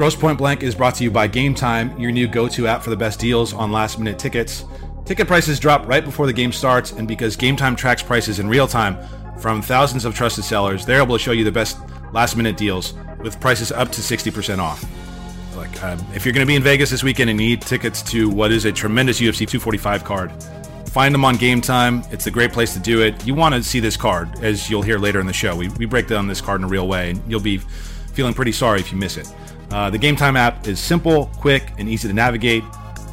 Gross Point Blank is brought to you by Game Time, your new go to app for the best deals on last minute tickets. Ticket prices drop right before the game starts, and because Game Time tracks prices in real time from thousands of trusted sellers, they're able to show you the best last minute deals with prices up to 60% off. Like, uh, if you're going to be in Vegas this weekend and need tickets to what is a tremendous UFC 245 card, find them on Game Time. It's a great place to do it. You want to see this card, as you'll hear later in the show. We, we break down this card in a real way, and you'll be feeling pretty sorry if you miss it. Uh, the Game Time app is simple, quick, and easy to navigate.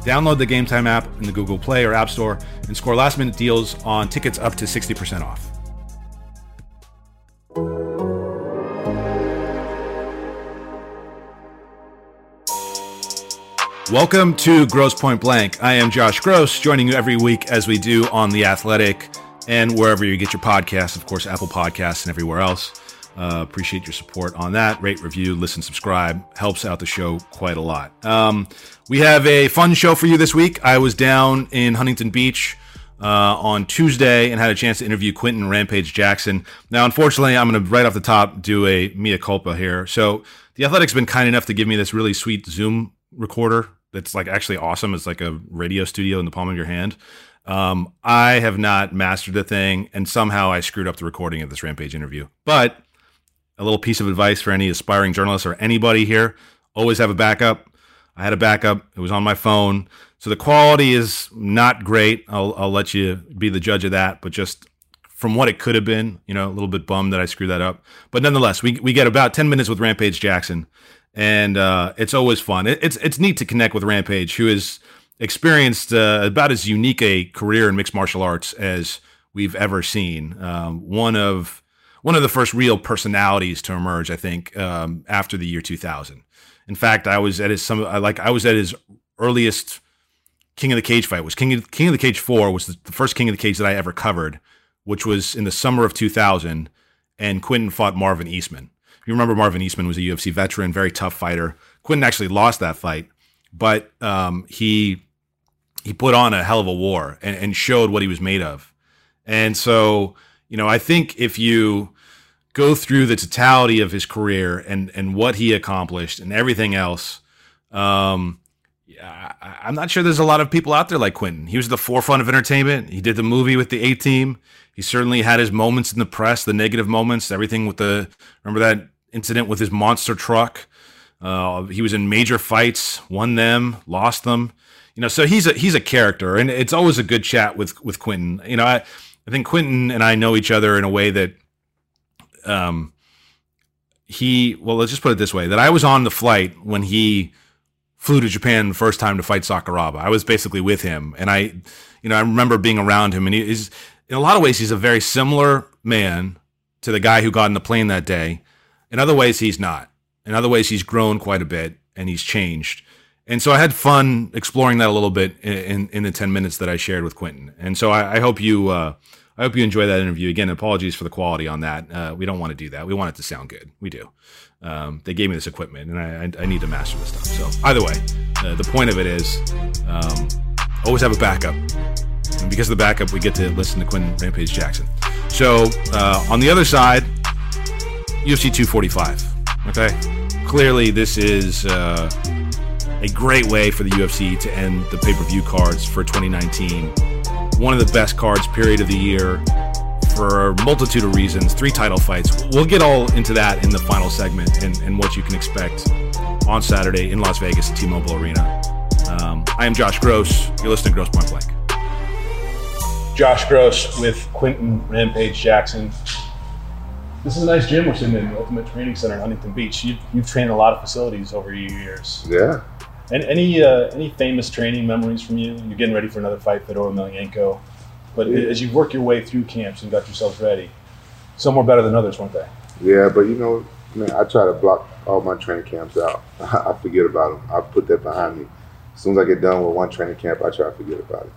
Download the Game Time app in the Google Play or App Store and score last minute deals on tickets up to 60% off. Welcome to Gross Point Blank. I am Josh Gross, joining you every week as we do on The Athletic and wherever you get your podcasts, of course, Apple Podcasts and everywhere else. Uh, appreciate your support on that. Rate, review, listen, subscribe. Helps out the show quite a lot. Um, we have a fun show for you this week. I was down in Huntington Beach uh, on Tuesday and had a chance to interview Quinton Rampage Jackson. Now, unfortunately, I'm going to right off the top do a mea culpa here. So, the Athletic's been kind enough to give me this really sweet Zoom recorder that's like actually awesome. It's like a radio studio in the palm of your hand. Um, I have not mastered the thing, and somehow I screwed up the recording of this Rampage interview. But a little piece of advice for any aspiring journalist or anybody here always have a backup. I had a backup, it was on my phone. So the quality is not great. I'll, I'll let you be the judge of that, but just from what it could have been, you know, a little bit bummed that I screwed that up. But nonetheless, we, we get about 10 minutes with Rampage Jackson, and uh, it's always fun. It, it's, it's neat to connect with Rampage, who has experienced uh, about as unique a career in mixed martial arts as we've ever seen. Um, one of one of the first real personalities to emerge, I think, um, after the year 2000. In fact, I was at his some like I was at his earliest King of the Cage fight. Was King of, King of the Cage four was the, the first King of the Cage that I ever covered, which was in the summer of 2000, and Quinton fought Marvin Eastman. You remember Marvin Eastman was a UFC veteran, very tough fighter. Quinton actually lost that fight, but um, he he put on a hell of a war and, and showed what he was made of. And so you know, I think if you go through the totality of his career and and what he accomplished and everything else, um, I, am not sure there's a lot of people out there like Quinton. He was the forefront of entertainment. He did the movie with the A Team. He certainly had his moments in the press, the negative moments, everything with the remember that incident with his monster truck. Uh, he was in major fights, won them, lost them. You know, so he's a he's a character, and it's always a good chat with with Quinton. You know, I I think Quinton and I know each other in a way that um he well let's just put it this way that I was on the flight when he flew to Japan the first time to fight Sakuraba. I was basically with him and I you know I remember being around him and he is in a lot of ways he's a very similar man to the guy who got in the plane that day. In other ways he's not. In other ways he's grown quite a bit and he's changed. And so I had fun exploring that a little bit in, in, in the 10 minutes that I shared with Quinton. And so I, I hope you uh, I hope you enjoy that interview. Again, apologies for the quality on that. Uh, we don't want to do that. We want it to sound good. We do. Um, they gave me this equipment, and I, I, need to master this stuff. So, either way, uh, the point of it is um, always have a backup. And because of the backup, we get to listen to Quinn Rampage Jackson. So, uh, on the other side, UFC 245. Okay, clearly this is uh, a great way for the UFC to end the pay per view cards for 2019 one of the best cards, period, of the year for a multitude of reasons. Three title fights. We'll get all into that in the final segment and, and what you can expect on Saturday in Las Vegas at T Mobile Arena. Um, I am Josh Gross. You're listening to Gross Point Blank. Josh Gross with Quinton Rampage Jackson. This is a nice gym we're sitting in, the Ultimate Training Center in Huntington Beach. You've, you've trained a lot of facilities over your years. Yeah, and any uh, any famous training memories from you? You're getting ready for another fight, Fedor Emelianenko. But yeah. as you work your way through camps and got yourselves ready, some were better than others, weren't they? Yeah, but you know, man, I try to block all my training camps out. I forget about them. I put that behind me. As soon as I get done with one training camp, I try to forget about it.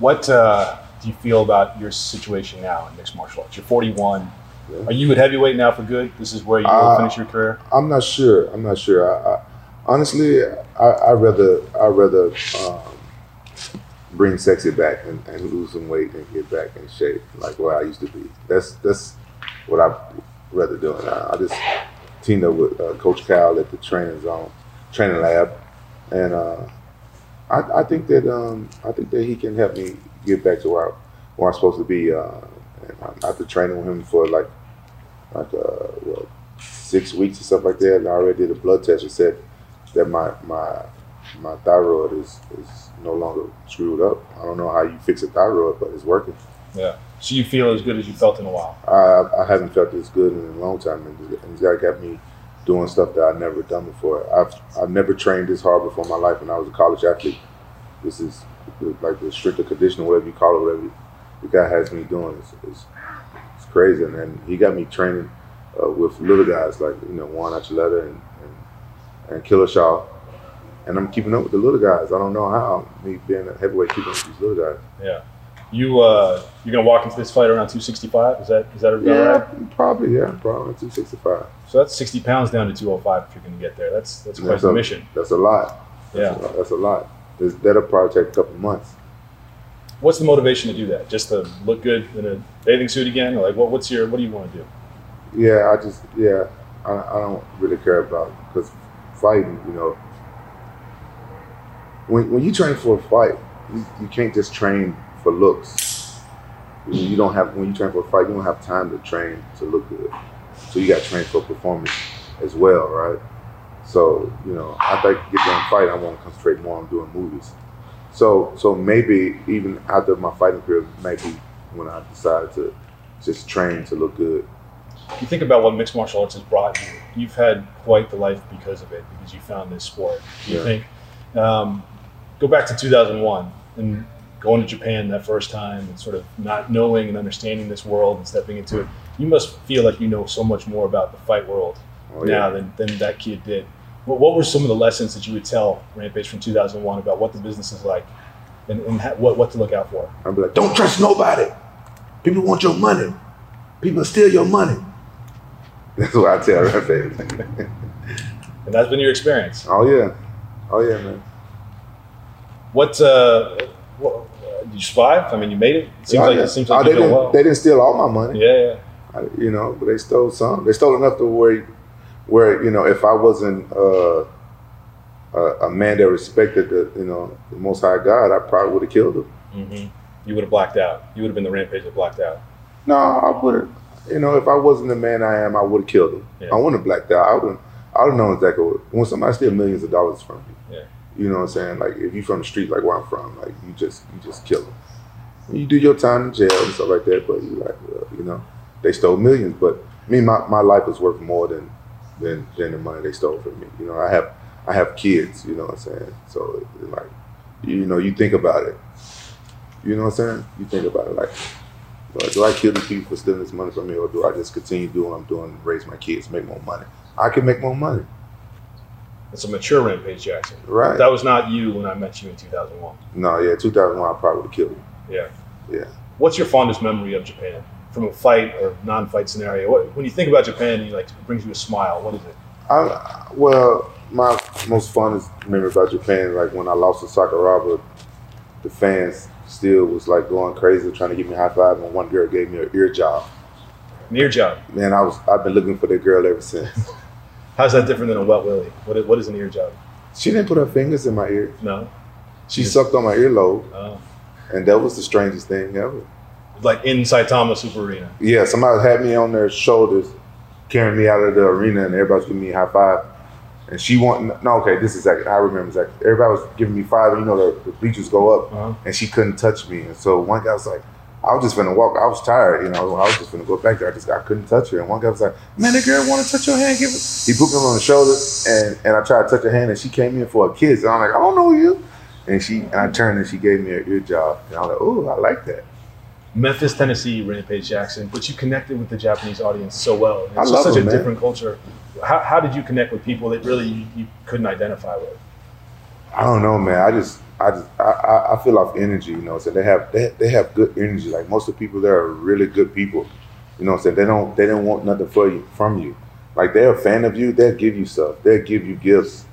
What uh, do you feel about your situation now in mixed martial arts? You're 41. Yeah. Are you at heavyweight now for good? This is where you uh, finish your career. I'm not sure. I'm not sure. I, I, honestly, I, I rather I rather um, bring sexy back and, and, lose some weight and get back in shape like where I used to be. That's that's what I rather do. I, I just teamed up with uh, Coach Cal at the training zone, training lab, and uh, I, I think that um, I think that he can help me get back to where, I, where I'm supposed to be. Uh, and after training with him for like like uh, well, six weeks or stuff like that, and I already did a blood test and said that my my my thyroid is is no longer screwed up. I don't know how you fix a thyroid, but it's working. Yeah. So you feel as good as you felt in a while. I I haven't felt this good in a long time, and it's got got me doing stuff that I've never done before. I've I've never trained this hard before in my life when I was a college athlete. This is like the stricter conditioning, whatever you call it, whatever the guy has me doing. It's, it's, it's crazy, and then he got me training uh, with little guys like you know Juan Archuleta and, and and Killer and I'm keeping up with the little guys. I don't know how me being a heavyweight keeping up with these little guys. Yeah. You uh, you're gonna walk into this fight around 265. Is that is that yeah, right? Probably, yeah, probably 265. So that's 60 pounds down to 205 if you're gonna get there. That's that's quite That's the a, mission. that's a lot. Yeah. That's a, that's a lot. This- That'll probably take a couple months. What's the motivation to do that? Just to look good in a bathing suit again, or like what, what's your what do you want to do? Yeah, I just yeah, I, I don't really care about because fighting, you know, when when you train for a fight, you, you can't just train for looks. You don't have when you train for a fight, you don't have time to train to look good. So you got to train for performance as well, right? So you know, after I get done fight, I want to concentrate more on doing movies. So so maybe even after my fighting career, maybe when I decide to just train to look good. You think about what mixed martial arts has brought you. You've had quite the life because of it, because you found this sport. Do you Yeah. think? Um, go back to 2001 and going to Japan that first time, and sort of not knowing and understanding this world and stepping into it. You must feel like you know so much more about the fight world Oh, now than, than that kid did. What, what were some of the lessons that you would tell Rampage from 2001 about what the business is like and, and ha- what, what to look out for? I'd be like, don't trust nobody. People want your money. People steal your money. That's what I tell Rampage. And that's been your experience. oh yeah, oh yeah, man. What, uh, what uh, did you survive? I mean, you made it. It seems Oh, like yeah. it seems Oh, they you're didn't. well. They didn't steal all my money. yeah, yeah. I, you know, but they stole some. They stole enough to where, where you know, if I wasn't uh, a, a man that respected the, you know, the Most High God, I probably would have killed him. hmm You would have blacked out. You would have been the rampage that blacked out. No, I would have. You know, if I wasn't the man I am, I would have killed him. Yeah. I wouldn't have blacked out. I would. I would have known exactly what. When somebody steal millions of dollars from you, Yeah. you know what I'm saying? Like if you from the street, like where I'm from, like you just you just kill them. You do your time in jail and stuff like that, but you like, well, you know, they stole millions. But me, my, my life is worth more than than than the money they stole from me. You know, I have I have kids. You know what I'm saying? So like, you know, you think about it. You know what I'm saying? You think about it like, well, do I kill these people for stealing this money from me, or do I just continue doing what I'm doing, and raise my kids, make more money? I can make more money, It's a mature rampage Jackson. right? That was not you when I met you in 2001. no, yeah, 2001, I probably would have killed you. Yeah. Yeah. What's your fondest memory of Japan from a fight or non-fight scenario? What, when you think about Japan, you like it brings you a smile. What is it? I, well, my most funnest memory about Japan, like when I lost to Sakuraba, the fans still was like going crazy trying to give me a high five, and one girl gave me an ear job. An ear job. Man, I was I've been looking for that girl ever since. How's that different than a wet willy? What is, what is an ear job? she didn't put her fingers in my ear. No. She sucked on my earlobe, Oh. and that was the strangest thing ever. Like in Saitama Super Arena. Yeah, somebody had me on their shoulders, carrying me out of the arena, and everybody's giving me a high five. And she want no, okay, this is exactly I remember exactly. Everybody was giving me five, and you know the, the bleachers go up, Uh-huh. and she couldn't touch me. And so one guy was like, I was just gonna walk. I was tired, you know. I was just gonna go back there. I just I couldn't touch her. And one guy was like, Man, the girl want to touch your hand. Give it. He put me on the shoulder, and and I tried to touch her hand, and she came in for a kiss. And I'm like, I don't know you. And she and I turned and she gave me an ear job, and I was like, Oh, I like that. Memphis, Tennessee, Rampage Jackson, but you connected with the Japanese audience so well. It's I just love such them, a man. different culture. How, how did you connect with people that really you, you couldn't identify with? I don't know, man. I just, I just, I, I, I feel off energy. You know, so they have, they, they have good energy. Like most of the people there are really good people. You know, what I'm saying they don't, they don't want nothing for you from you. Like they're a fan of you, they'll give you stuff. They'll give you gifts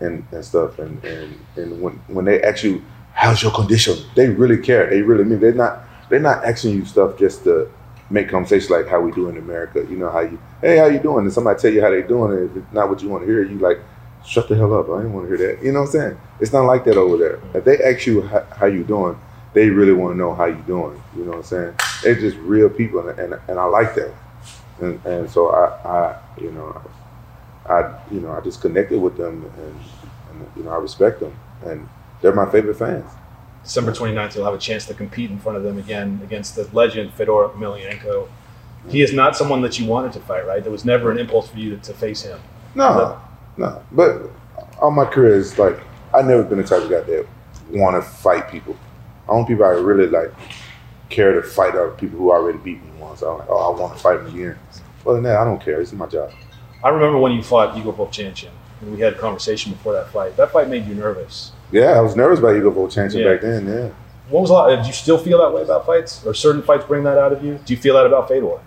and, and stuff. And, and and when when they ask you, how's your condition? They really care. They really mean. They're not, they're not asking you stuff just to make conversation like how we do in America. You know how you, hey, how you doing? And somebody tell you how they doing, and if it's not what you want to hear, you like shut the hell up. I didn't want to hear that. You know what I'm saying? It's not like that over there. If they ask you how, how you doing, they really want to know how you doing. You know what I'm saying? They're just real people, and and, and I like that. And and so I, I you know I you know I just connected with them, and, and you know I respect them, and they're my favorite fans. December 29th, you'll have a chance to compete in front of them again against the legend Fedor Emelianenko. He is not someone that you wanted to fight, right? There was never an impulse for you to, to face him. No, no. But all my career is like I've never been the type of guy that want to fight people. Only people I really like care to fight are people who already beat me once. I'm like, oh, I want to fight them again. Other than that, I don't care. This is my job. I remember when you fought Igor Vovchanchyn, and we had a conversation before that fight. That fight made you nervous. Yeah, I was nervous about Igor Vovchanchyn Yeah. back then. Yeah. What was a lot? Do you still feel that way about fights, or certain fights bring that out of you? Do you feel that about Fedor?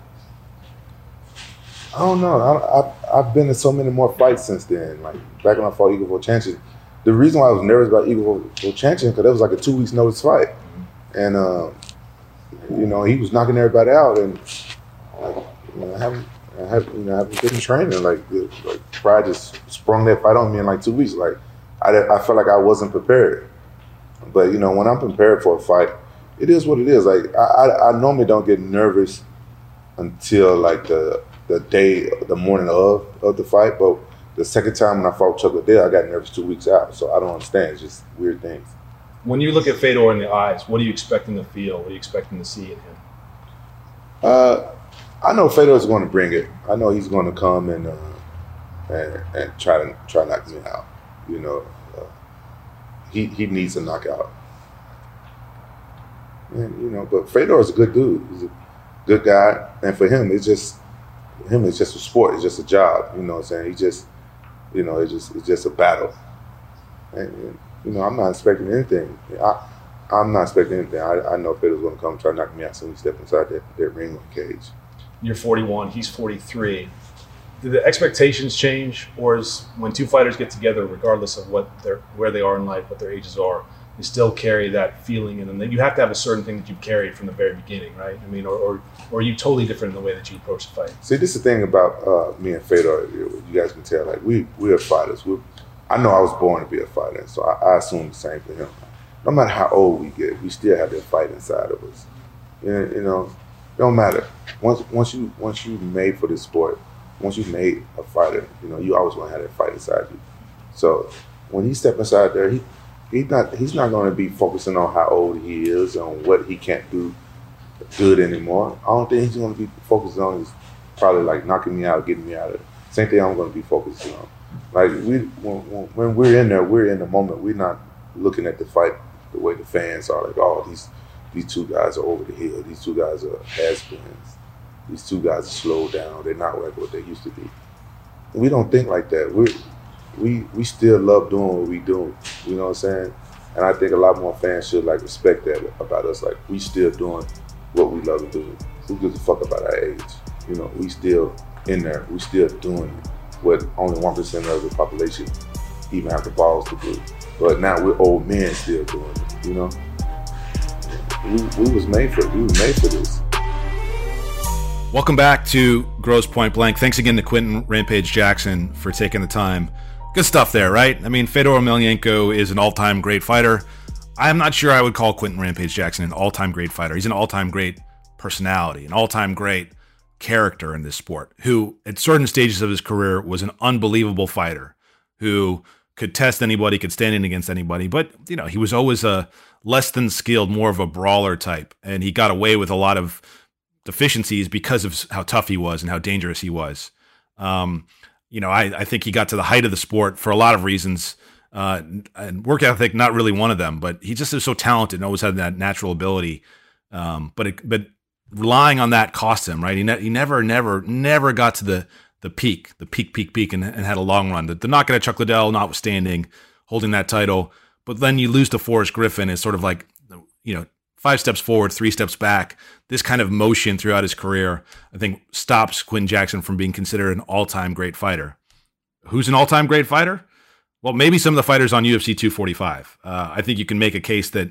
I don't know. I, I, I've been in so many more fights since then. Like back when I fought Igor Vovchanchyn, the reason why I was nervous about Igor Vovchanchyn because it was like a two weeks notice fight, and uh, you know he was knocking everybody out, and like you know, I haven't, I haven't, you know, I haven't been training. Like, like Pride just sprung that fight on me in like two weeks. Like I, I felt like I wasn't prepared. But you know, when I'm prepared for a fight, it is what it is. Like I, I, I normally don't get nervous until like the the day, the morning of of the fight. But the second time when I fought Chuck Liddell, I got nervous two weeks out. So I don't understand. It's just weird things. When you look at Fedor in the eyes, what are you expecting to feel? What are you expecting to see in him? Uh, I know Fedor's going to bring it. I know he's going to come and uh, and and try to try knock me out. You know, uh, he he needs a knockout. And you know, but Fedor is a good dude. He's a good guy, and for him, it's just him. It's just a sport. It's just a job. You know what I'm saying? He just, you know, it's just it's just a battle. And, and you know, I'm not expecting anything. I, I'm not expecting anything. I, I know Fedor's going to come try to knock me out soon he step inside that, that ring cage. You're 41, he's 43. Do the expectations change, or is when two fighters get together, regardless of what their where they are in life, what their ages are, they still carry that feeling in them? That you have to have a certain thing that you've carried from the very beginning, right? I mean, or, or, or are you totally different in the way that you approach the fight? See, this is the thing about uh, me and Fedor. You you guys can tell, like we we're fighters. We, I know I was born to be a fighter, so I, I assume the same for him. No matter how old we get, we still have that fight inside of us. You know, you know, don't matter. Once once you once you made for this sport, once you've made a fighter, you know, you always want to have that fight inside you. So when he step inside there, he he's not he's not going to be focusing on how old he is and what he can't do good anymore. I don't think he's going to be focusing on is probably like knocking me out, getting me out of it. Same thing I'm going to be focusing on. Like we when, when when we're in there, we're in the moment. We're not looking at the fight the way the fans are. Like, oh, these these two guys are over the hill. These two guys are has-beens. These two guys are slowed down. They're not like what they used to be. We don't think like that. We we we still love doing what we do. You know what I'm saying? And I think a lot more fans should like respect that about us. Like we still doing what we love to do. Who gives a fuck about our age? You know, we still in there. We still doing what only one percent of the population even have the balls to do. But now we're old men still doing it. You know, we, we was made for we was made for this. Welcome back to Gross Point Blank. Thanks again to Quinton Rampage Jackson for taking the time. Good stuff there, right? I mean, Fedor Emelianenko is an all-time great fighter. I'm not sure I would call Quinton Rampage Jackson an all-time great fighter. He's an all-time great personality, an all-time great character in this sport, who at certain stages of his career was an unbelievable fighter, who could test anybody, could stand in against anybody. But, you know, he was always a less than skilled, more of a brawler type. And he got away with a lot of deficiencies because of how tough he was and how dangerous he was. Um, you know, I, I think he got to the height of the sport for a lot of reasons. Uh, and work ethic, not really one of them, but he just is so talented and always had that natural ability. Um, but it, but relying on that cost him, right? He, ne- he never, never, never got to the the peak, the peak, peak, peak, and, and had a long run. The, the knockout at Chuck Liddell, notwithstanding, holding that title, but then you lose to Forrest Griffin. It's sort of like, you know, five steps forward, three steps back. This kind of motion throughout his career, I think, stops Quinn Jackson from being considered an all-time great fighter. Who's an all-time great fighter? Well, maybe some of the fighters on UFC 245. Uh, I think you can make a case that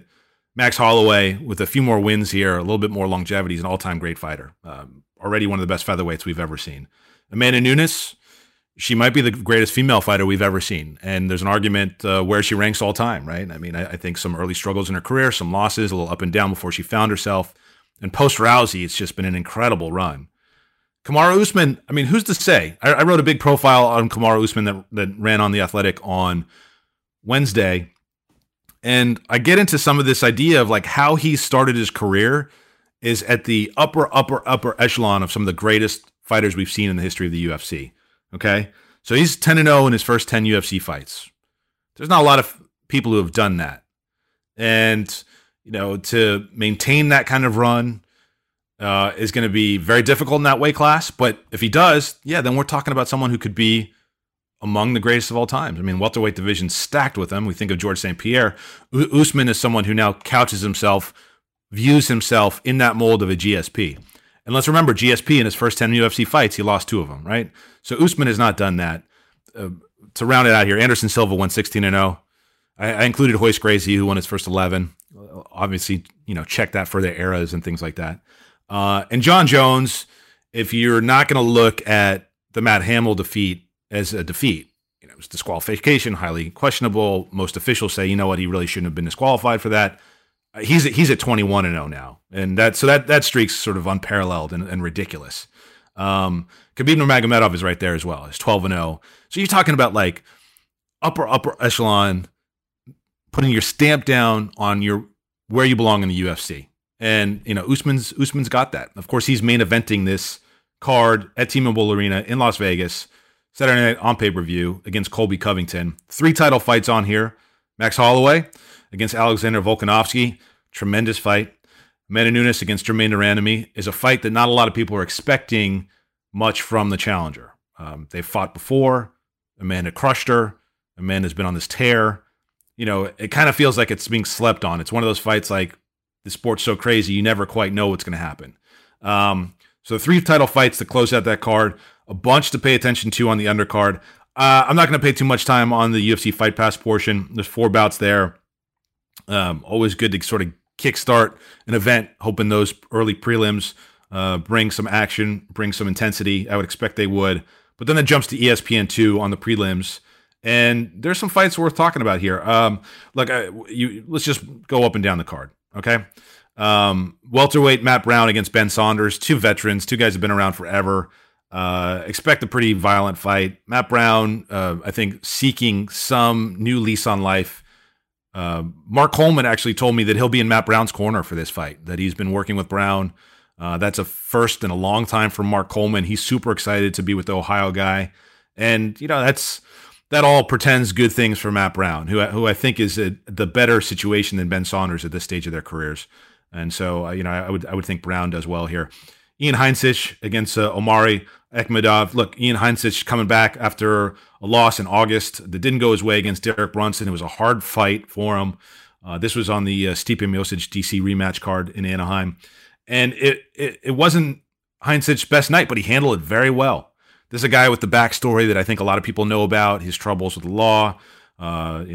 Max Holloway, with a few more wins here, a little bit more longevity, is an all-time great fighter. Um, already one of the best featherweights we've ever seen. Amanda Nunes, she might be the greatest female fighter we've ever seen. And there's an argument uh, where she ranks all time, right? I mean, I, I, think some early struggles in her career, some losses, a little up and down before she found herself. And post Rousey, it's just been an incredible run. Kamaru Usman, I mean, who's to say? I, I wrote a big profile on Kamaru Usman that, that ran on The Athletic on Wednesday. And I get into some of this idea of like how he started his career is at the upper, upper, upper echelon of some of the greatest fighters we've seen in the history of the UFC. Okay. So he's 10 and 0 in his first 10 UFC fights. There's not a lot of people who have done that. And, you know, to maintain that kind of run uh, is going to be very difficult in that weight class. But if he does, yeah, then we're talking about someone who could be among the greatest of all times. I mean, welterweight division stacked with them. We think of George St. Pierre. U- Usman is someone who now couches himself, views himself in that mold of a GSP. And let's remember, GSP in his first 10 UFC fights, he lost two of them, right? So Usman has not done that. Uh, to round it out here, Anderson Silva won 16 and 0. I, I included Royce Gracie, who won his first 11. Obviously, you know, check that for their eras and things like that. Uh, and Jon Jones, if you're not going to look at the Matt Hamill defeat as a defeat, you know, it was disqualification, highly questionable. Most officials say, you know what, he really shouldn't have been disqualified for that he's he's at 21 and 0 now, and that so that that streak's sort of unparalleled and, and ridiculous. Um, Khabib Nurmagomedov is right there as well. He's 12 and 0. So you're talking about like upper upper echelon, putting your stamp down on your where you belong in the UFC. And you know Usman's Usman's got that. Of course, he's main eventing this card at T-Mobile Arena in Las Vegas, Saturday night on pay per view against Colby Covington. Three title fights on here. Max Holloway against Alexander Volkanovski. Tremendous fight. Amanda Nunes against Jermaine de Randamie is a fight that not a lot of people are expecting much from the challenger. Um, they've fought before. Amanda crushed her. Amanda's been on this tear. You know, it kind of feels like it's being slept on. It's one of those fights like the sport's so crazy, you never quite know what's going to happen. Um, so, three title fights to close out that card, a bunch to pay attention to on the undercard. Uh, I'm not going to pay too much time on the UFC Fight Pass portion. There's four bouts there. Um, always good to sort of kickstart an event, hoping those early prelims uh, bring some action, bring some intensity. I would expect they would. But then it jumps to ESPN2 on the prelims. And there's some fights worth talking about here. Um, look, I, you, let's just go up and down the card, okay? Um, welterweight Matt Brown against Ben Saunders, two veterans, two guys have been around forever. Uh, expect a pretty violent fight. Matt Brown, uh, I think, seeking some new lease on life uh, Mark Coleman actually told me that he'll be in Matt Brown's corner for this fight, that he's been working with Brown. Uh, that's a first in a long time for Mark Coleman. He's super excited to be with the Ohio guy. And, you know, that's that all pretends good things for Matt Brown, who, who I think is a, the better situation than Ben Saunders at this stage of their careers. And so, uh, you know, I would I would think Brown does well here. Ian Heinisch against uh, Omari Akhmedov. Look, Ian Heinisch coming back after a loss in August that didn't go his way against Derek Brunson. It was a hard fight for him. Uh, this was on the uh, Stipe DC rematch card in Anaheim, and it, it it wasn't Heinisch's best night, but he handled it very well. This is a guy with the backstory that I think a lot of people know about. His troubles with the law, uh,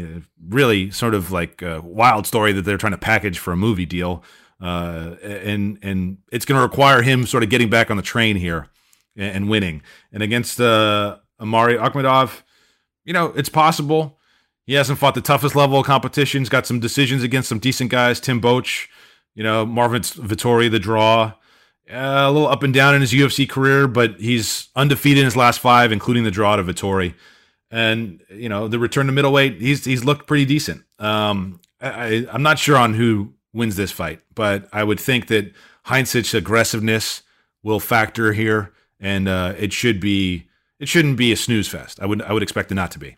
really sort of like a wild story that they're trying to package for a movie deal. Uh, and and it's going to require him sort of getting back on the train here and, winning. And against uh, Omari Akhmedov, you know, it's possible. He hasn't fought the toughest level of competition. He's got some decisions against some decent guys. Tim Boetsch, you know, Marvin Vettori, the draw. Uh, a little up and down in his UFC career, but he's undefeated in his last five, including the draw to Vettori. And you know, the return to middleweight, he's he's looked pretty decent. Um, I, I'm not sure on who wins this fight, but I would think that Heinisch's aggressiveness will factor here, and uh, it should be it shouldn't be a snooze fest. I would I would expect it not to be.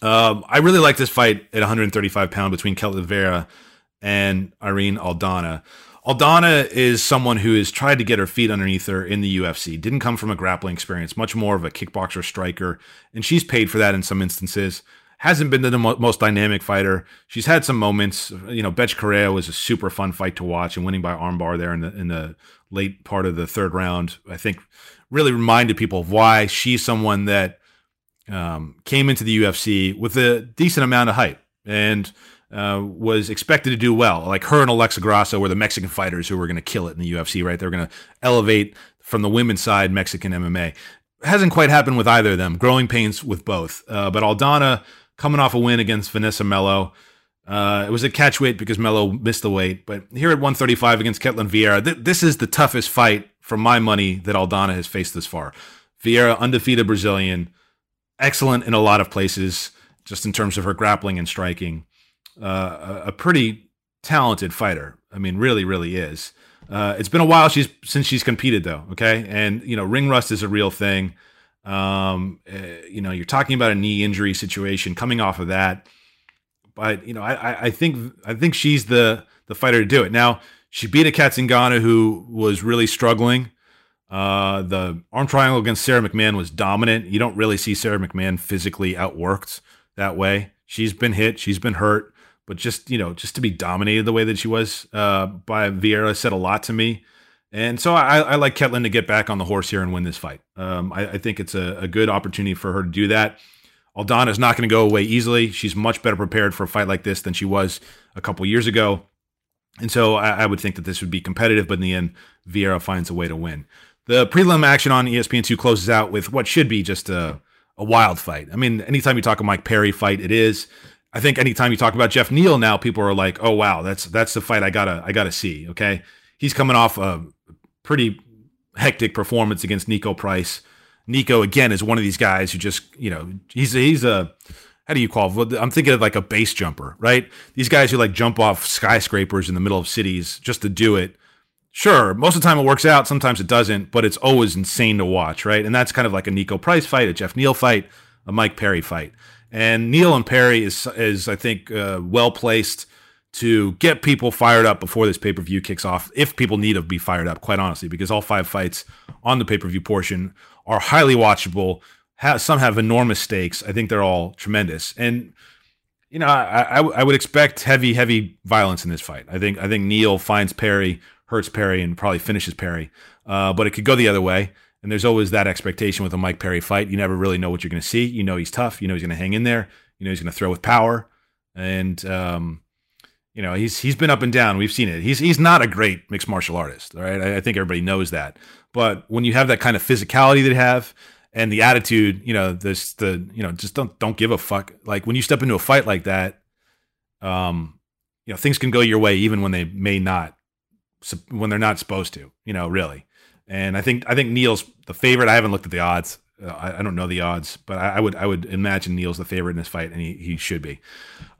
Um, I really like this fight at 135 pound between Ketlen Vieira and Irene Aldana. Aldana is someone who has tried to get her feet underneath her in the UFC. Didn't come from a grappling experience, much more of a kickboxer striker, and she's paid for that in some instances. Hasn't been the most dynamic fighter. She's had some moments. You know, Bethe Correia was a super fun fight to watch, and winning by armbar there in the in the late part of the third round, I think, really reminded people of why she's someone that um, came into the UFC with a decent amount of hype and uh, was expected to do well. Like her and Alexa Grasso were the Mexican fighters who were going to kill it in the UFC, right? They were going to elevate from the women's side Mexican MMA. hasn't quite happened with either of them. Growing pains with both. Uh, but Aldana coming off a win against Vanessa Melo. Uh, it was a catch weight because Melo missed the weight, but here at 135 against Ketlen Vieira, th- this is the toughest fight for my money that Aldana has faced this far. Vieira, undefeated Brazilian, excellent in a lot of places, just in terms of her grappling and striking. Uh, a, pretty talented fighter. I mean, really, really is. Uh, it's been a while she's since she's competed though. Okay, and you know, ring rust is a real thing. Um, uh, you know, you're talking about a knee injury situation coming off of that, but you know, I, I think I think she's the the fighter to do it. Now, she beat a Cat Zingano who was really struggling. Uh, the arm triangle against Sara McMann was dominant. You don't really see Sara McMann physically outworked that way. She's been hit, she's been hurt, but just you know, just to be dominated the way that she was uh, by Vieira said a lot to me. And so I, I, like Ketlen to get back on the horse here and win this fight. Um, I, I, think it's a, a, good opportunity for her to do that. Aldana is not going to go away easily. She's much better prepared for a fight like this than she was a couple years ago. And so I, I would think that this would be competitive, but in the end, Vieira finds a way to win. The prelim action on ESPN2 closes out with what should be just a, a wild fight. I mean, anytime you talk a Mike Perry fight, it is. I think anytime you talk about Geoff Neal now, people are like, "Oh wow, that's that's the fight I gotta I gotta see." Okay, he's coming off a pretty hectic performance against Niko Price. Niko again is one of these guys who just you know he's he's a how do you call it? I'm thinking of like a base jumper, right? These guys who like jump off skyscrapers in the middle of cities just to do it. Sure, most of the time it works out, sometimes it doesn't, but it's always insane to watch, right? And that's kind of like a Niko Price fight, a Geoff Neal fight, a Mike Perry fight. And Neal and Perry is is I think uh, well placed to get people fired up before this pay per view kicks off. If people need to be fired up, quite honestly, because all five fights on the pay per view portion are highly watchable. Have, some have enormous stakes. I think they're all tremendous, and you know I, I, I would expect heavy heavy violence in this fight. I think I think Neal finds Perry, hurts Perry, and probably finishes Perry. Uh, but it could go the other way. And there's always that expectation with a Mike Perry fight. You never really know what you're going to see. You know he's tough. You know he's going to hang in there. You know he's going to throw with power. And um, you know he's he's been up and down. We've seen it. He's he's not a great mixed martial artist. Right. I, I think everybody knows that. But when you have that kind of physicality that have and the attitude, you know, this the you know just don't don't give a fuck. Like when you step into a fight like that, um, you know things can go your way even when they may not when they're not supposed to. You know, really. And I think I think Neal's the favorite. I haven't looked at the odds. Uh, I, I, don't know the odds, but I, I, would I would imagine Neal's the favorite in this fight, and he, he should be.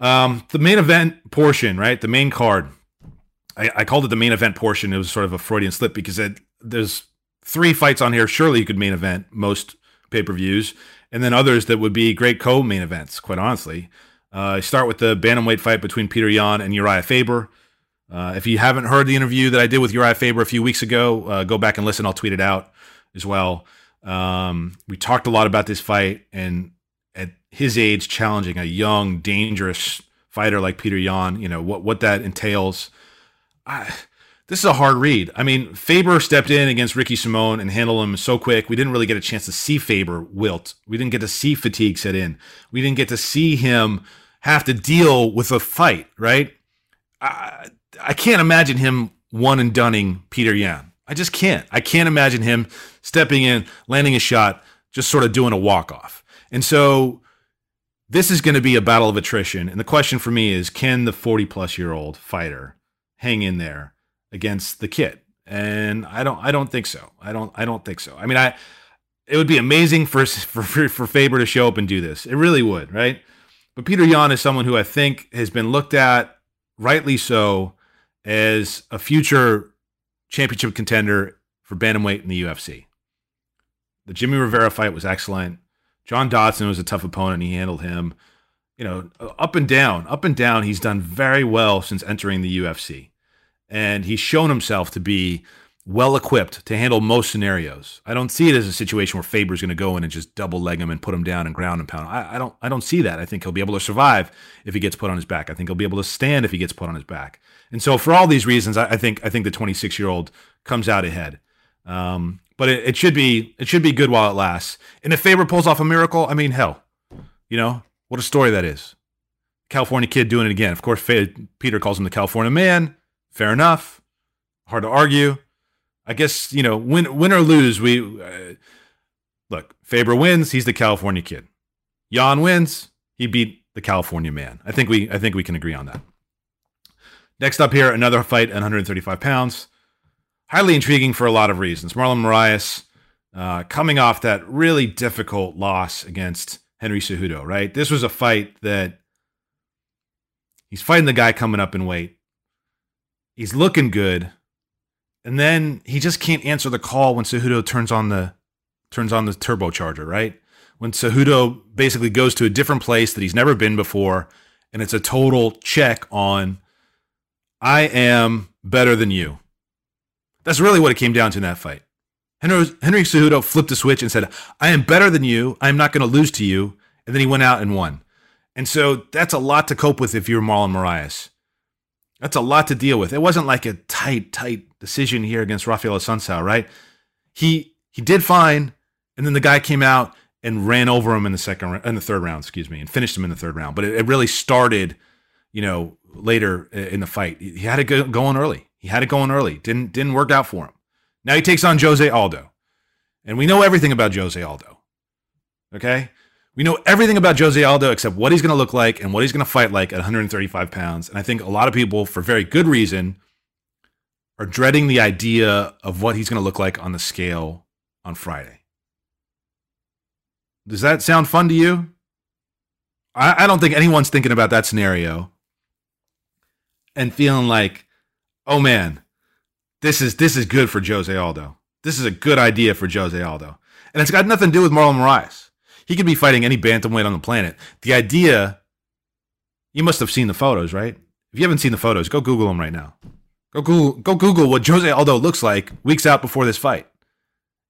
Um, the main event portion, right? The main card. I, I, called it the main event portion. It was sort of a Freudian slip because it, there's three fights on here. Surely you could main event most pay per views, and then others that would be great co main events. Quite honestly, uh, start with the bantamweight fight between Petr Yan and Uriah Faber. Uh, if you haven't heard the interview that I did with Uriah Faber a few weeks ago, uh, go back and listen. I'll tweet it out as well. Um, we talked a lot about this fight and at his age, challenging a young, dangerous fighter like Petr Yan, you know, what, what that entails. I, this is a hard read. I mean, Faber stepped in against Ricky Simón and handled him so quick. We didn't really get a chance to see Faber wilt. We didn't get to see fatigue set in. We didn't get to see him have to deal with a fight, right? I, I can't imagine him one and dunning Petr Yan. I just can't. I can't imagine him stepping in, landing a shot, just sort of doing a walk off. And so this is going to be a battle of attrition. And the question for me is can the 40 plus year old fighter hang in there against the kid? And I don't I don't think so. I don't I don't think so. I mean I it would be amazing for for for Faber to show up and do this. It really would, right? But Petr Yan is someone who I think has been looked at rightly so as a future championship contender for bantamweight in the UFC. The Jimmy Rivera fight was excellent. John Dodson was a tough opponent. He handled him. You know, up and down, up and down. He's done very well since entering the UFC, and he's shown himself to be well equipped to handle most scenarios. I don't see it as a situation where Faber's going to go in and just double leg him and put him down and ground and pound. I, I, don't. I don't see that. I think he'll be able to survive if he gets put on his back. I think he'll be able to stand if he gets put on his back. And so, for all these reasons, I, I think I think the 26 year old comes out ahead. Um, but it, it, should be it should be good while it lasts. And if Faber pulls off a miracle, I mean, hell, you know what a story that is. California kid doing it again. Of course, Peter calls him the California man. Fair enough. Hard to argue. I guess you know win win or lose. We uh, look, Faber wins, he's the California kid. Yan wins, he beat the California man. I think we I think we can agree on that. Next up here, another fight at 135 pounds. Highly intriguing for a lot of reasons. Marlon Moraes uh, coming off that really difficult loss against Henry Cejudo, right? This was a fight that he's fighting the guy coming up in weight. He's looking good. And then he just can't answer the call when Cejudo turns on the turns on the turbocharger, right? When Cejudo basically goes to a different place that he's never been before, and it's a total check on I am better than you. That's really what it came down to in that fight. Henry, Henry Cejudo flipped a switch and said, I am better than you. I'm not going to lose to you. And then he went out and won. And so that's a lot to cope with if you're Marlon Moraes. That's a lot to deal with. It wasn't like a tight, tight decision here against Rafael Assunção, right? He he did fine, and then the guy came out and ran over him in the second in the third round, excuse me, and finished him in the third round. But it, it really started, you know, later in the fight. He had it going early. He had it going early. Didn't didn't work out for him. Now he takes on Jose Aldo. And we know everything about Jose Aldo. Okay? We know everything about Jose Aldo except what he's going to look like and what he's going to fight like at 135 pounds. And I think a lot of people, for very good reason, are dreading the idea of what he's going to look like on the scale on Friday. Does that sound fun to you? I, I don't think anyone's thinking about that scenario and feeling like, oh man, this is this is good for Jose Aldo. This is a good idea for Jose Aldo. And it's got nothing to do with Marlon Moraes. He could be fighting any bantamweight on the planet. The idea, you must have seen the photos, right? If you haven't seen the photos, go Google them right now. Go Google, go Google what Jose Aldo looks like weeks out before this fight.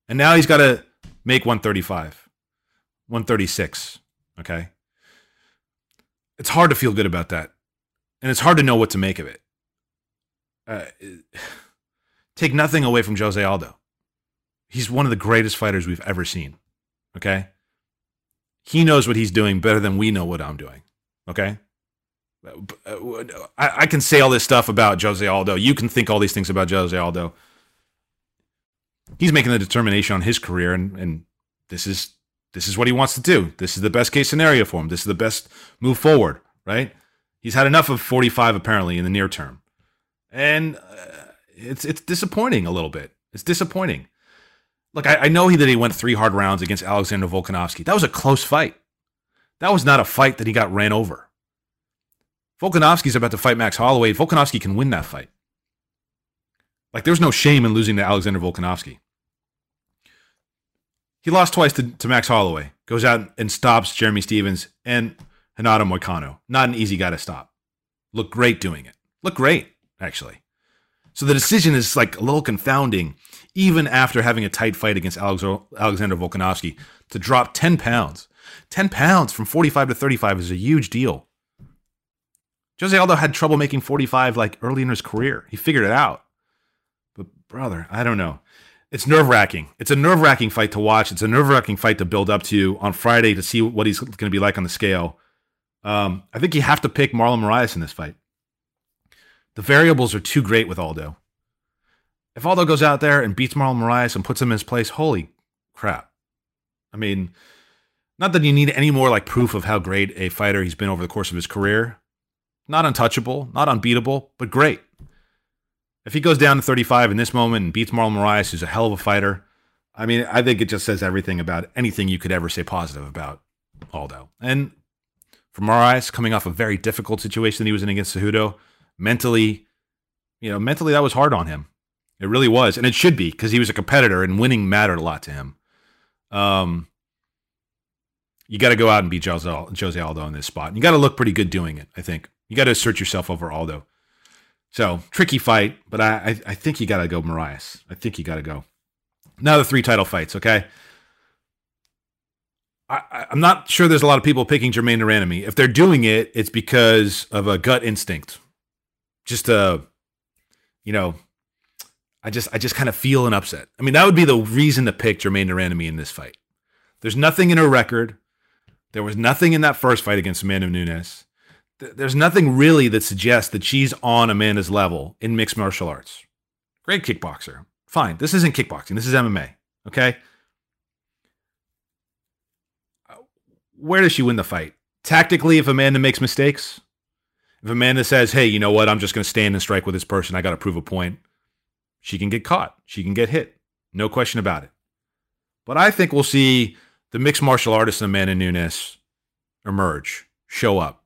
And now he's got to make 135, 136. Okay. It's hard to feel good about that. And it's hard to know what to make of it. Uh, take nothing away from Jose Aldo. He's one of the greatest fighters we've ever seen. Okay. He knows what he's doing better than we know what I'm doing. Okay. I, I can say all this stuff about Jose Aldo. You can think all these things about Jose Aldo. He's making the determination on his career, and, and this is this is what he wants to do. This is the best case scenario for him. This is the best move forward, right? He's had enough of 45 apparently in the near term. And uh, it's it's disappointing a little bit. It's disappointing. Look, I, I know he, that he went three hard rounds against Alexander Volkanovski. That was a close fight. That was not a fight that he got ran over. Volkanovski's about to fight Max Holloway. Volkanovski can win that fight. Like, there's no shame in losing to Alexander Volkanovski. He lost twice to, to Max Holloway, goes out and stops Jeremy Stephens and Renato Moicano. Not an easy guy to stop. Look great doing it. Look great, actually. So the decision is like a little confounding, even after having a tight fight against Alexander Volkanovski, to drop 10 pounds. 10 pounds from 45 to 35 is a huge deal. Jose Aldo had trouble making 45 like early in his career. He figured it out. But brother, I don't know. It's nerve wracking. It's a nerve wracking fight to watch. It's a nerve wracking fight to build up to on Friday to see what he's going to be like on the scale. Um, I think you have to pick Marlon Moraes in this fight. The variables are too great with Aldo. If Aldo goes out there and beats Marlon Moraes and puts him in his place, holy crap. I mean, not that you need any more like proof of how great a fighter he's been over the course of his career. Not untouchable, not unbeatable, but great. If he goes down to 35 in this moment and beats Marlon Moraes, who's a hell of a fighter, I mean, I think it just says everything about anything you could ever say positive about Aldo. And for Moraes, coming off a very difficult situation he was in against Cejudo, mentally, you know, mentally that was hard on him. It really was, and it should be because he was a competitor and winning mattered a lot to him. Um, you got to go out and beat Jose, Jose Aldo in this spot. And You got to look pretty good doing it. I think you got to assert yourself over Aldo. So tricky fight, but I I, I think you got to go Moraes. I think you got to go. Now the three title fights. Okay. I, am not sure there's a lot of people picking Jermaine de Randamie. If they're doing it, it's because of a gut instinct just a, you know, I just I just kind of feel an upset. I mean, that would be the reason to pick Jermaine de Randamie in this fight. There's nothing in her record. There was nothing in that first fight against Amanda Nunes. There's nothing really that suggests that she's on Amanda's level in mixed martial arts. Great kickboxer. Fine. This isn't kickboxing. This is MMA. Okay. Uh, where does she win the fight? Tactically, if Amanda makes mistakes, if Amanda says, hey, you know what, I'm just going to stand and strike with this person, I got to prove a point, she can get caught. She can get hit. No question about it. But I think we'll see the mixed martial artist and Amanda Nunes emerge, show up.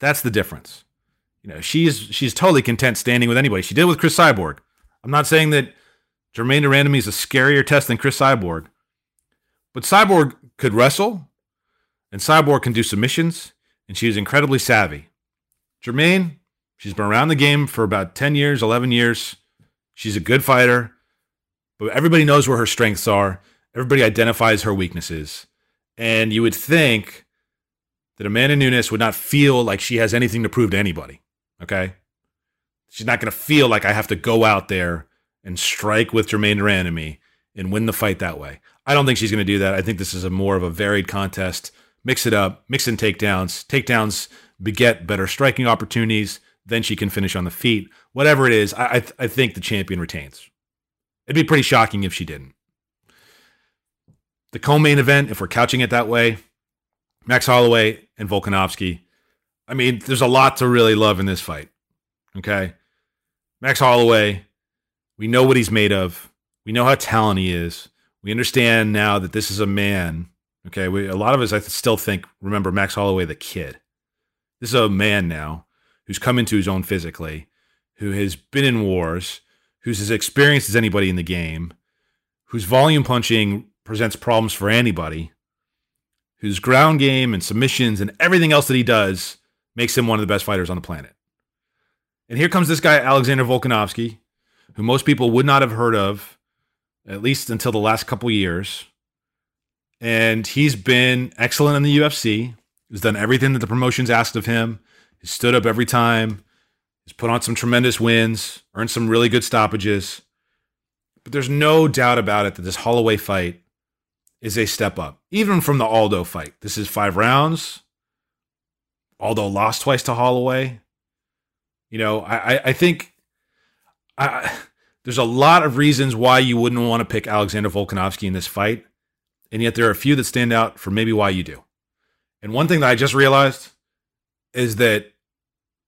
That's the difference. You know, she's she's totally content standing with anybody. She did with Cris Cyborg. I'm not saying that Germaine de Randamie is a scarier test than Cris Cyborg, but Cyborg could wrestle, and Cyborg can do submissions, and she incredibly savvy. Germaine, she's been around the game for about 10 years, 11 years. She's a good fighter, but everybody knows where her strengths are. Everybody identifies her weaknesses. And you would think that Amanda Nunes would not feel like she has anything to prove to anybody. Okay. She's not going to feel like I have to go out there and strike with Germaine de me and win the fight that way. I don't think she's going to do that. I think this is a more of a varied contest. Mix it up, mix in takedowns. Takedowns beget better striking opportunities. Then she can finish on the feet. Whatever it is, I, I, th- I think the champion retains. It'd be pretty shocking if she didn't. The co-main event, if we're couching it that way, Max Holloway and Volkanovski. I mean, there's a lot to really love in this fight. Okay. Max Holloway, we know what he's made of. We know how talented he is. We understand now that this is a man. Okay. We, a lot of us, I still think, remember Max Holloway, the kid. This is a man now who's come into his own physically, who has been in wars, who's as experienced as anybody in the game, whose volume punching presents problems for anybody, whose ground game and submissions and everything else that he does makes him one of the best fighters on the planet. And here comes this guy, Alexander Volkanovski, who most people would not have heard of, at least until the last couple years. And he's been excellent in the UFC. He's done everything that the promotions asked of him. He's stood up every time. He's put on some tremendous wins, earned some really good stoppages. But there's no doubt about it that this Holloway fight is a step up, even from the Aldo fight. This is five rounds. Aldo lost twice to Holloway. You know, I, I think I, there's a lot of reasons why you wouldn't want to pick Alexander Volkanovski in this fight. And yet there are a few that stand out for maybe why you do. And one thing that I just realized is that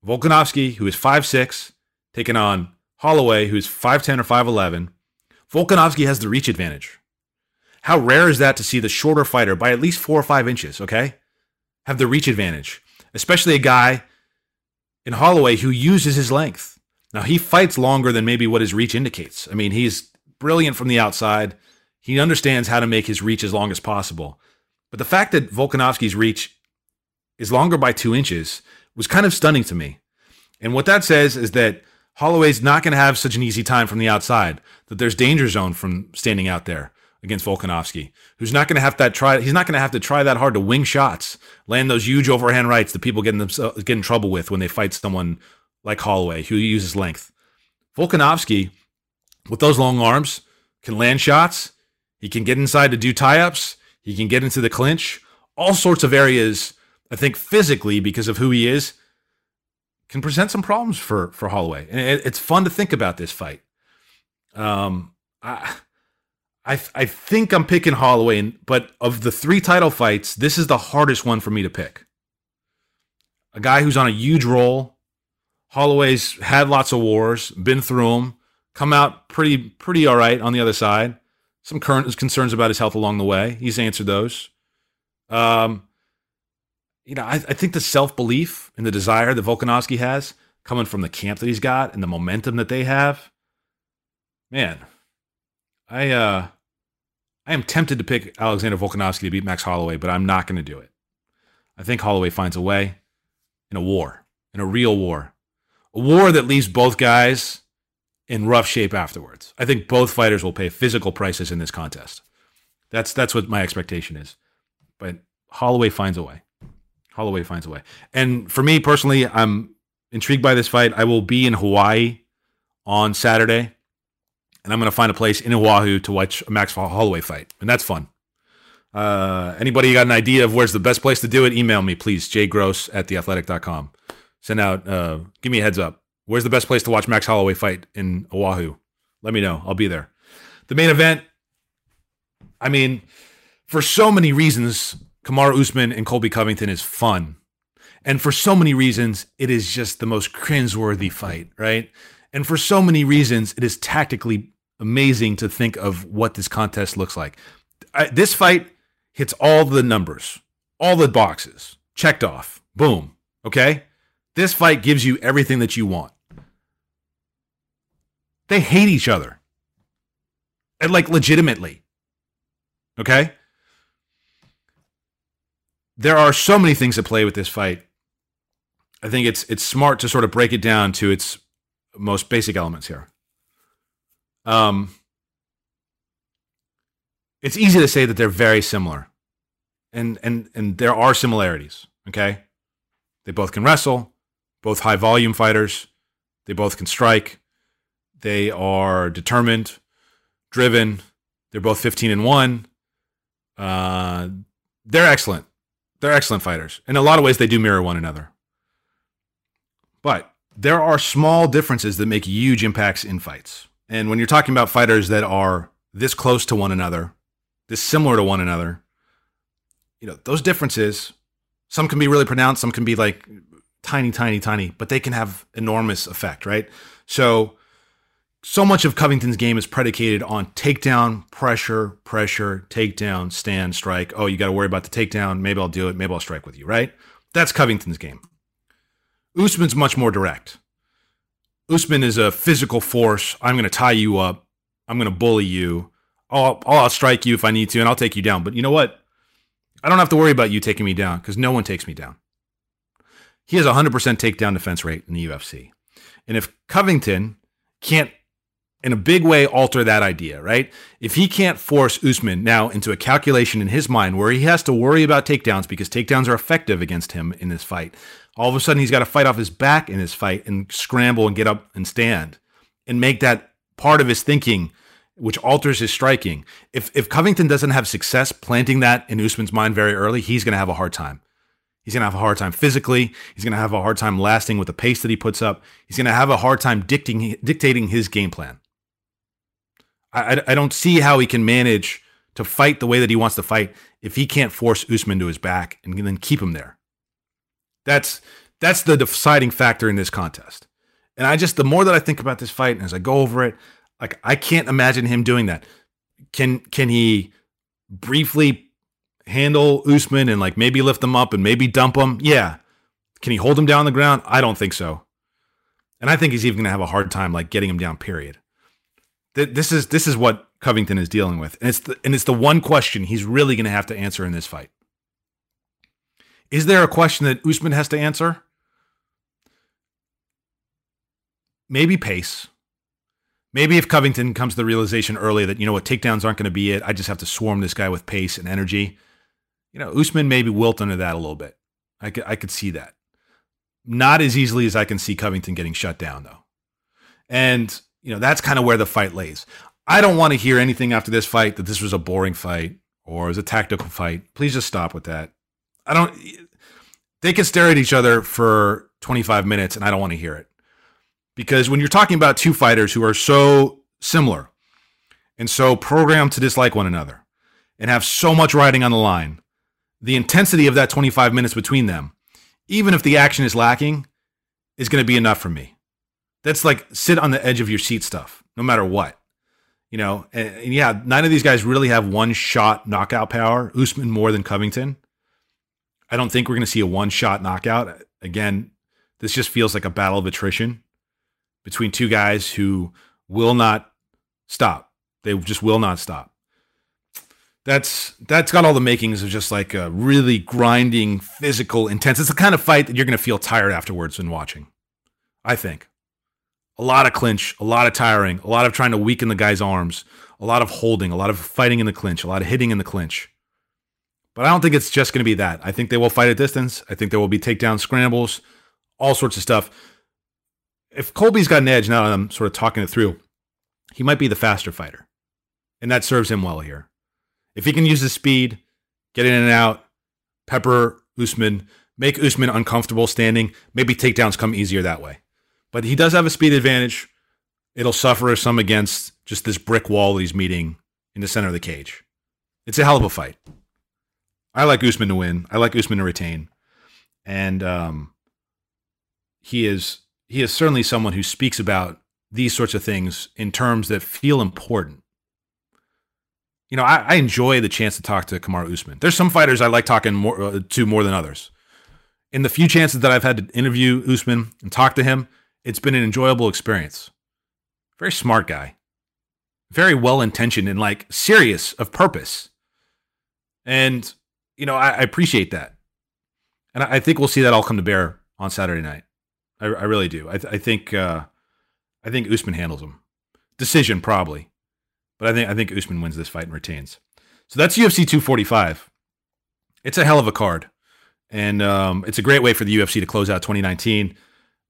Volkanovski, who is 5'6, taking on Holloway, who's 5'10 or 5'11, Volkanovski has the reach advantage. How rare is that to see the shorter fighter by at least four or five inches, okay? Have the reach advantage, especially a guy in Holloway who uses his length. Now, he fights longer than maybe what his reach indicates. I mean, he's brilliant from the outside. He understands how to make his reach as long as possible. But the fact that Volkanovski's reach is longer by two inches was kind of stunning to me. And what that says is that Holloway's not going to have such an easy time from the outside, that there's danger zone from standing out there against Volkanovski, who's not going to have that try. He's not going to have to try that hard to wing shots, land those huge overhand rights that people get in, get in trouble with when they fight someone like Holloway, who uses length. Volkanovski, with those long arms, can land shots. He can get inside to do tie ups. He can get into the clinch. All sorts of areas, I think, physically, because of who he is, can present some problems for for Holloway. And it, it's fun to think about this fight. Um, I I I think I'm picking Holloway, but of the three title fights, this is the hardest one for me to pick. A guy who's on a huge roll. Holloway's had lots of wars, been through them, come out pretty pretty all right on the other side. Some current concerns about his health along the way. He's answered those. Um, you know, I, I think the self belief and the desire that Volkanovski has coming from the camp that he's got and the momentum that they have, man, I uh I am tempted to pick Alexander Volkanovski to beat Max Holloway, but I'm not going to do it. I think Holloway finds a way in a war, in a real war. A war that leaves both guys in rough shape afterwards. I think both fighters will pay physical prices in this contest. That's that's what my expectation is. But Holloway finds a way. Holloway finds a way. And for me personally, I'm intrigued by this fight. I will be in Hawaii on Saturday and I'm going to find a place in Oahu to watch a Max Holloway fight, and that's fun. Uh, anybody got an idea of where's the best place to do it? Email me, please, jgross at theathletic.com. Send out, uh, give me a heads up. Where's the best place to watch Max Holloway fight in Oahu? Let me know. I'll be there. The main event, I mean, for so many reasons, Kamaru Usman and Colby Covington is fun. And for so many reasons, it is just the most cringeworthy fight, right? And for so many reasons, it is tactically amazing to think of what this contest looks like. I, this fight hits all the numbers, all the boxes, checked off. Boom. Okay? This fight gives you everything that you want. They hate each other. And like legitimately. Okay? There are so many things at play with this fight. I think it's it's smart to sort of break it down to its most basic elements here. Um it's easy to say that they're very similar. And and and there are similarities, okay? They both can wrestle, both high volume fighters, they both can strike. They are determined, driven. They're both 15 and 1. Uh, they're excellent. They're excellent fighters. In a lot of ways, they do mirror one another. But there are small differences that make huge impacts in fights. And when you're talking about fighters that are this close to one another, this similar to one another, you know, those differences, some can be really pronounced, some can be like tiny, tiny, tiny, but they can have enormous effect, right? So, so much of Covington's game is predicated on takedown, pressure, pressure, takedown, stand, strike. Oh, you got to worry about the takedown. Maybe I'll do it. Maybe I'll strike with you, right? That's Covington's game. Usman's much more direct. Usman is a physical force. I'm going to tie you up. I'm going to bully you. I'll, I'll strike you if I need to, and I'll take you down. But you know what? I don't have to worry about you taking me down because no one takes me down. He has a 100% takedown defense rate in the UFC. And if Covington can't, in a big way, alter that idea, right? If he can't force Usman now into a calculation in his mind where he has to worry about takedowns because takedowns are effective against him in this fight, all of a sudden he's got to fight off his back in his fight and scramble and get up and stand and make that part of his thinking which alters his striking. If if Covington doesn't have success planting that in Usman's mind very early, he's going to have a hard time. He's going to have a hard time physically. He's going to have a hard time lasting with the pace that he puts up. He's going to have a hard time dictating dictating his game plan. I, I, don't see how he can manage to fight the way that he wants to fight if he can't force Usman to his back and then keep him there. That's that's the deciding factor in this contest. And I just the more that I think about this fight and as I go over it, like I can't imagine him doing that. Can can he briefly handle Usman and like maybe lift him up and maybe dump him? Yeah. Can he hold him down on the ground? I don't think so. And I think he's even going to have a hard time like getting him down. Period. This is this is what Covington is dealing with, and it's the, and it's the one question he's really going to have to answer in this fight. Is there a question that Usman has to answer? Maybe pace. Maybe if Covington comes to the realization early that, you know what, takedowns aren't going to be it, I just have to swarm this guy with pace and energy. You know, Usman maybe wilt under that a little bit. I could, I could see that. Not as easily as I can see Covington getting shut down, though. And, you know, that's kind of where the fight lays. I don't want to hear anything after this fight that this was a boring fight or it was a tactical fight. Please just stop with that. I don't, they can stare at each other for 25 minutes and I don't want to hear it. Because when you're talking about two fighters who are so similar and so programmed to dislike one another and have so much riding on the line, the intensity of that 25 minutes between them, even if the action is lacking, is going to be enough for me. That's like sit on the edge of your seat stuff, no matter what. You know, and, and yeah, none of these guys really have one shot knockout power. Usman more than Covington. I don't think we're going to see a one shot knockout. Again, this just feels like a battle of attrition between two guys who will not stop. They just will not stop. That's that's got all the makings of just like a really grinding, physical, intense. It's the kind of fight that you're going to feel tired afterwards when watching. I think a lot of clinch, a lot of tiring, a lot of trying to weaken the guy's arms, a lot of holding, a lot of fighting in the clinch, a lot of hitting in the clinch. But I don't think it's just going to be that. I think they will fight at distance. I think there will be takedown scrambles, all sorts of stuff if Colby's got an edge now, I'm sort of talking it through. He might be the faster fighter, and that serves him well here. If he can use his speed, get in and out, pepper Usman, make Usman uncomfortable standing, maybe takedowns come easier that way. But he does have a speed advantage. It'll suffer some against just this brick wall he's meeting in the center of the cage. It's a hell of a fight. I like Usman to win. I like Usman to retain, and um, he is he is certainly someone who speaks about these sorts of things in terms that feel important. You know, I, I enjoy the chance to talk to Kamaru Usman. There's some fighters I like talking more uh, to more than others. In the few chances that I've had to interview Usman and talk to him, it's been an enjoyable experience. Very smart guy, very well intentioned and like serious of purpose. And you know, I, I appreciate that, and I, I, think we'll see that all come to bear on Saturday night. I, I really do. I, I think uh, I think Usman handles him. Decision probably, but I think I think Usman wins this fight and retains. So that's UFC 245. It's a hell of a card, and um, it's a great way for the UFC to close out 2019.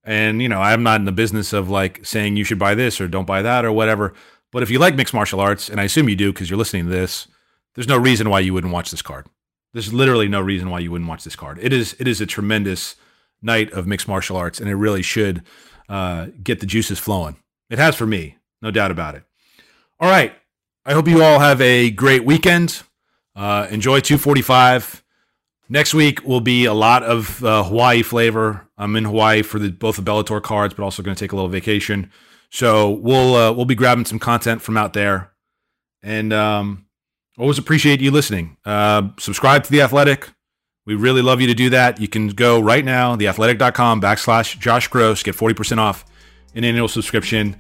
And you know, I'm not in the business of like saying you should buy this or don't buy that or whatever. But if you like mixed martial arts, and I assume you do because you're listening to this, there's no reason why you wouldn't watch this card. There's literally no reason why you wouldn't watch this card. It is it is a tremendous night of mixed martial arts, and it really should uh, get the juices flowing. It has for me, no doubt about it. All right. I hope you all have a great weekend. Uh, enjoy 245. Next week will be a lot of uh, Hawaii flavor. I'm in Hawaii for the, both the Bellator cards, but also going to take a little vacation. So we'll uh, we'll be grabbing some content from out there, and um, always appreciate you listening. Uh, subscribe to the Athletic. We really love you to do that. You can go right now, theathletic.com backslash Josh Gross, get 40% off an annual subscription.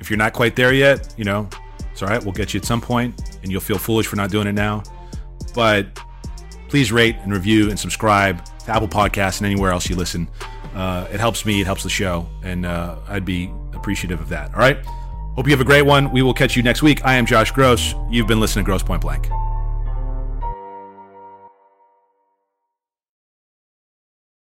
If you're not quite there yet, you know, it's all right. We'll get you at some point, and you'll feel foolish for not doing it now. But please rate and review and subscribe to Apple Podcasts and anywhere else you listen. Uh, it helps me, it helps the show, and uh, I'd be appreciative of that. All right. Hope you have a great one. We will catch you next week. I am Josh Gross. You've been listening to Gross Point Blank.